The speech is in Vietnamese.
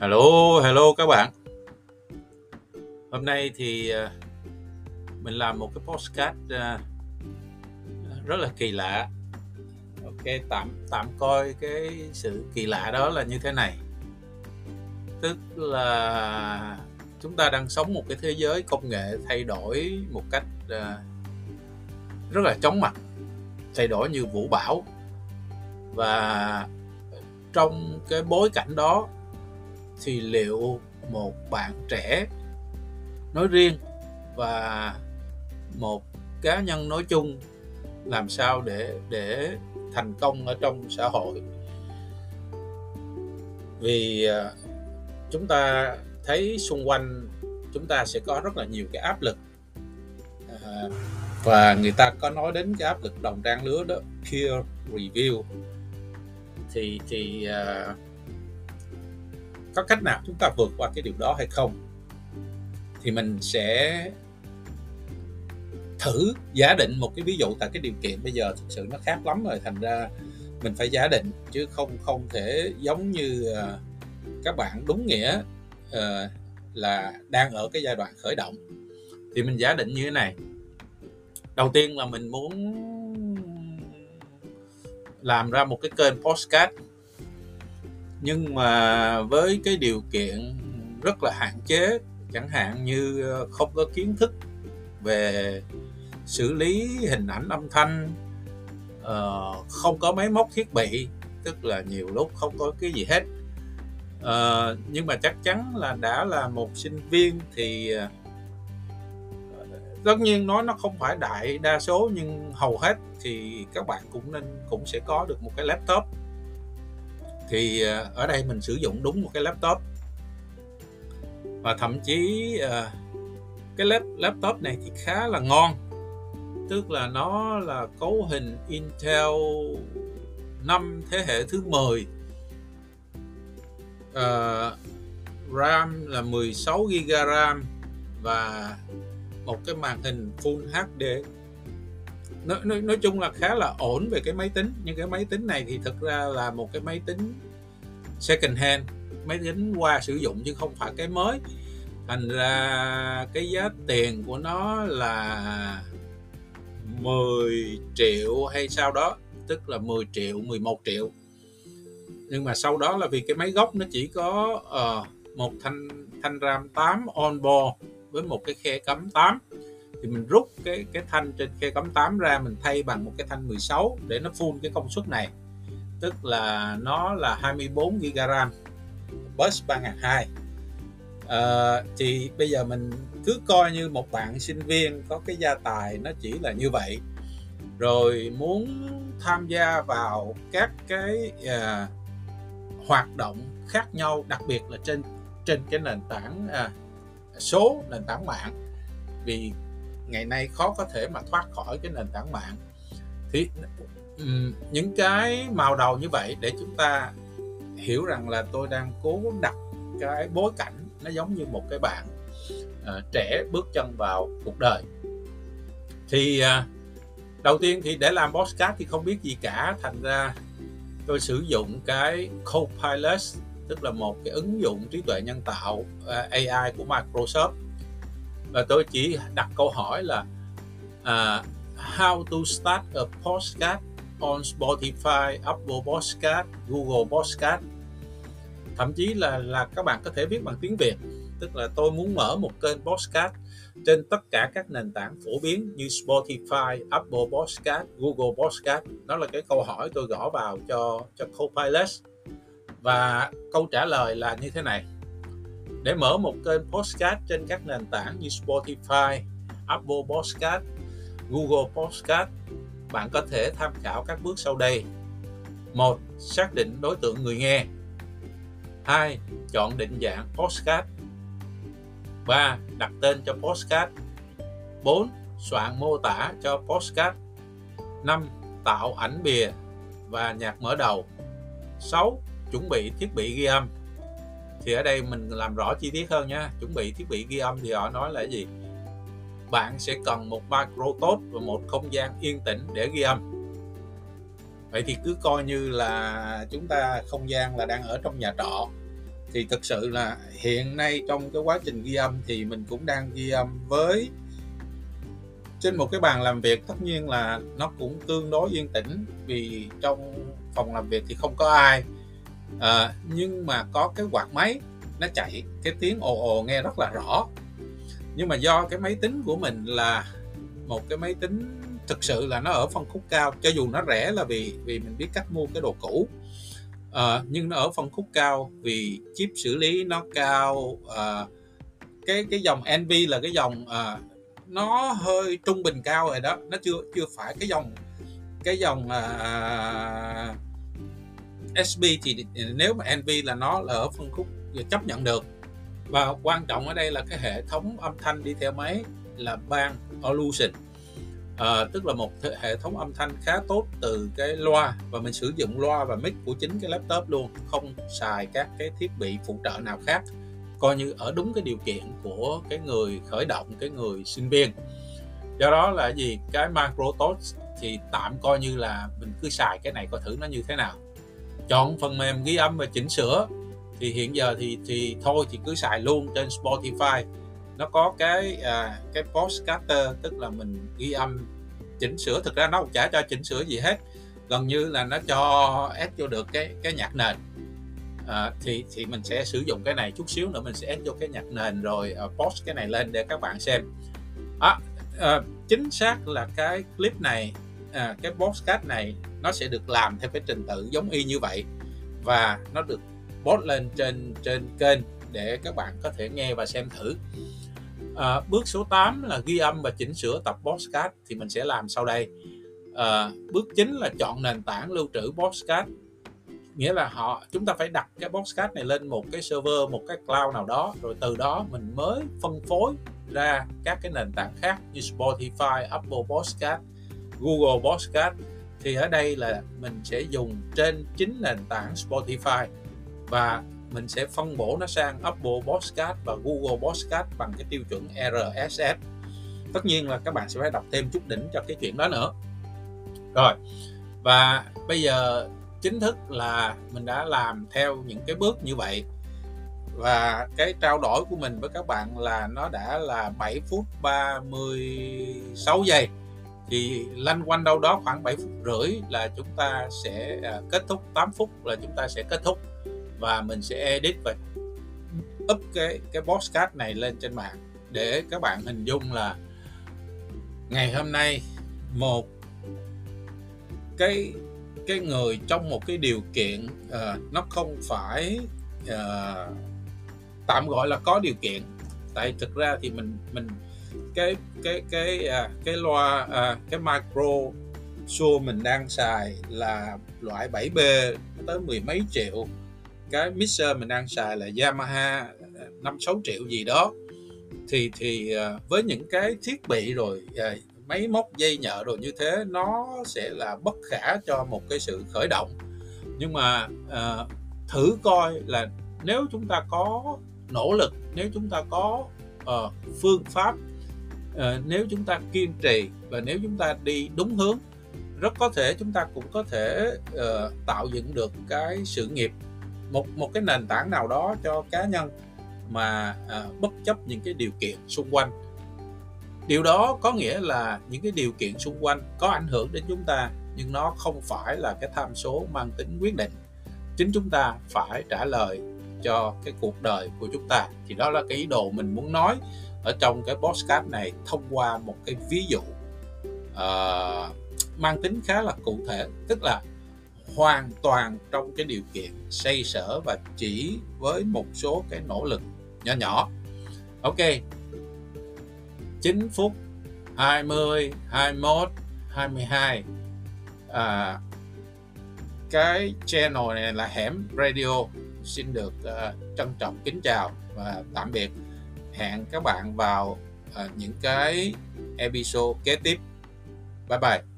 Hello, hello các bạn. Hôm nay thì ờ, mình làm một cái postcard ờ, rất là kỳ lạ. Ok, tạm tạm coi cái sự kỳ lạ đó là như thế này. Tức là chúng ta đang sống một cái thế giới công nghệ thay đổi một cách ờ, rất là chóng mặt, thay đổi như vũ bão. Và trong cái bối cảnh đó thì liệu một bạn trẻ nói riêng và một cá nhân nói chung làm sao để để thành công ở trong xã hội? Vì à, chúng ta thấy xung quanh chúng ta sẽ có rất là nhiều cái áp lực. À, và người ta có nói đến cái áp lực đồng trang lứa đó peer review. Thì thì uh, có cách nào chúng ta vượt qua cái điều đó hay không, thì mình sẽ thử giả định một cái ví dụ tại cái điều kiện bây giờ thực sự nó khác lắm rồi. Thành ra mình phải giả định chứ không không thể giống như ờ, các bạn đúng nghĩa ờ, là đang ở cái giai đoạn khởi động. Thì mình giả định như thế này. Đầu tiên là mình muốn làm ra một cái kênh postcard nhưng mà với cái điều kiện rất là hạn chế chẳng hạn như ờ, không có kiến thức về xử lý hình ảnh âm thanh ờ, không có máy móc thiết bị tức là nhiều lúc không có cái gì hết. Uh, nhưng mà chắc chắn là đã là một sinh viên thì tất nhiên nói nó không phải đại đa số nhưng hầu hết thì các bạn cũng nên cũng sẽ có được một cái laptop thì ờ, ở đây mình sử dụng đúng một cái laptop. Và thậm chí ờ, cái laptop này thì khá là ngon. Tức là nó là cấu hình Intel 5 thế hệ thứ 10 uh, ờ, RAM là 16 GB RAM và một cái màn hình Full HD nói, nói, nói chung là khá là ổn về cái máy tính. Nhưng cái máy tính này thì thực ra là một cái máy tính second hand máy tính qua sử dụng chứ không phải cái mới. Thành ra cái giá tiền của nó là 10 triệu hay sao đó tức là 10 triệu 11 triệu. Nhưng mà sau đó là vì cái máy gốc nó chỉ có uh, một thanh thanh RAM 8 on board với một cái khe cắm 8 thì mình rút cái cái thanh trên khe cắm 8 ra mình thay bằng một cái thanh 16 để nó full cái công suất này. Tức là nó là 24 GB RAM bus 3002 à, ờ, thì bây giờ mình cứ coi như một bạn sinh viên có cái gia tài nó chỉ là như vậy. Rồi muốn tham gia vào các cái uh, hoạt động khác nhau đặc biệt là trên trên cái nền tảng uh, số nền tảng mạng. Vì ngày nay khó có thể mà thoát khỏi cái nền tảng mạng. Thì những cái màu đầu như vậy để chúng ta hiểu rằng là tôi đang cố đặt cái bối cảnh nó giống như một cái bạn uh, trẻ bước chân vào cuộc đời. Thì uh, đầu tiên thì để làm podcast thì không biết gì cả thành ra tôi sử dụng cái Copilot tức là một cái ứng dụng trí tuệ nhân tạo ờ, uh, AI của Microsoft và tôi chỉ đặt câu hỏi là uh, how to start a podcast on Spotify, Apple Podcast, Google Podcast. Thậm chí là là các bạn có thể viết bằng tiếng Việt, tức là tôi muốn mở một kênh podcast trên tất cả các nền tảng phổ biến như Spotify, Apple Podcast, Google Podcast. Đó là cái câu hỏi tôi gõ vào cho cho Copilot. Và câu trả lời là như thế này. Để mở một kênh podcast trên các nền tảng như Spotify, Apple Podcast, Google Podcast bạn có thể tham khảo các bước sau đây. 1. Xác định đối tượng người nghe. 2. Chọn định dạng podcast. 3. Đặt tên cho podcast. 4. Soạn mô tả cho podcast. 5. Tạo ảnh bìa và nhạc mở đầu. 6. Chuẩn bị thiết bị ghi âm. Thì ở đây mình làm rõ chi tiết hơn nha. Chuẩn bị thiết bị ghi âm thì họ nói là gì? bạn sẽ cần một micro tốt và một không gian yên tĩnh để ghi âm vậy thì cứ coi như là chúng ta không gian là đang ở trong nhà trọ thì thực sự là hiện nay trong cái quá trình ghi âm thì mình cũng đang ghi âm với trên một cái bàn làm việc tất nhiên là nó cũng tương đối yên tĩnh vì trong phòng làm việc thì không có ai à, nhưng mà có cái quạt máy nó chạy cái tiếng ồ ồ nghe rất là rõ. Nhưng mà do cái máy tính của mình là một cái máy tính thực sự là nó ở phân khúc cao cho dù nó rẻ là vì vì mình biết cách mua cái đồ cũ. À, nhưng nó ở phân khúc cao vì chip xử lý nó cao à, cái cái dòng NV là cái dòng à, nó hơi trung bình cao rồi đó. Nó chưa chưa phải cái dòng cái dòng à, SB thì nếu mà NV là nó là ở phân khúc chấp nhận được. Và quan trọng ở đây là cái hệ thống âm thanh đi theo máy là Bang Olufsen à, ờ, tức là một hệ thống âm thanh khá tốt từ cái loa và mình sử dụng loa và mic của chính cái laptop luôn không xài các cái thiết bị phụ trợ nào khác. Coi như ở đúng cái điều kiện của cái người khởi động cái người sinh viên. Do đó là gì? Cái microtos thì tạm coi như là mình cứ xài cái này coi thử nó như thế nào chọn phần mềm ghi âm và chỉnh sửa. Thì hiện giờ thì thì thôi thì cứ xài luôn trên Spotify. Nó có cái à, cái postcaster tức là mình ghi âm chỉnh sửa. Thực ra nó cũng chả cho chỉnh sửa gì hết. Gần như là nó cho ép vô được cái cái nhạc nền. À, thì thì mình sẽ sử dụng cái này chút xíu nữa mình sẽ ép vô cái nhạc nền rồi uh, post cái này lên để các bạn xem. À, à, chính xác là cái clip này à, cái podcast này nó sẽ được làm theo cái trình tự giống y như vậy và nó được post lên trên trên kênh để các bạn có thể nghe và xem thử. À, bước số 8 là ghi âm và chỉnh sửa tập podcast thì mình sẽ làm sau đây. À, bước chính là chọn nền tảng lưu trữ podcast. Nghĩa là họ chúng ta phải đặt cái podcast này lên một cái server một cái cloud nào đó rồi từ đó mình mới phân phối ra các cái nền tảng khác như Spotify, Apple Podcast, Google Podcast thì ở đây là mình sẽ dùng trên chính nền tảng Spotify và mình sẽ phân bổ nó sang Apple Podcast và Google Podcast bằng cái tiêu chuẩn RSS tất nhiên là các bạn sẽ phải đọc thêm chút đỉnh cho cái chuyện đó nữa. Rồi, và bây giờ chính thức là mình đã làm theo những cái bước như vậy. Và cái trao đổi của mình với các bạn là nó đã là 7 phút 36 giây thì lanh quanh đâu đó khoảng 7 phút rưỡi là chúng ta sẽ à, kết thúc 8 phút là chúng ta sẽ kết thúc và mình sẽ edit và up cái cái podcast này lên trên mạng để các bạn hình dung là ngày hôm nay một cái cái người trong một cái điều kiện uh, nó không phải uh, tạm gọi là có điều kiện. Tại thực ra thì mình mình cái cái cái à, cái loa à, cái micro Shure mình đang xài là loại 7B tới mười mấy triệu. Cái mixer mình đang xài là Yamaha à, năm sáu triệu gì đó. Thì thì à, với những cái thiết bị rồi à, máy móc dây nhợ rồi như thế nó sẽ là bất khả cho một cái sự khởi động. Nhưng mà à, thử coi là nếu chúng ta có nỗ lực nếu chúng ta có uh, phương pháp à, nếu chúng ta kiên trì và nếu chúng ta đi đúng hướng rất có thể chúng ta cũng có thể uh, tạo dựng được cái sự nghiệp một một cái nền tảng nào đó cho cá nhân mà uh, bất chấp những cái điều kiện xung quanh. Điều đó có nghĩa là những cái điều kiện xung quanh có ảnh hưởng đến chúng ta nhưng nó không phải là cái tham số mang tính quyết định. Chính chúng ta phải trả lời cho cái cuộc đời của chúng ta. Thì đó là cái ý đồ mình muốn nói ở trong cái podcast này thông qua một cái ví dụ uh, mang tính khá là cụ thể tức là hoàn toàn trong cái điều kiện xây sở và chỉ với một số cái nỗ lực nhỏ nhỏ. Ok. 9 phút 20 21 22 à, cái channel này là hẻm radio. Xin được uh, trân trọng kính chào và tạm biệt hẹn các bạn vào ờ, những cái episode kế tiếp. Bye bye.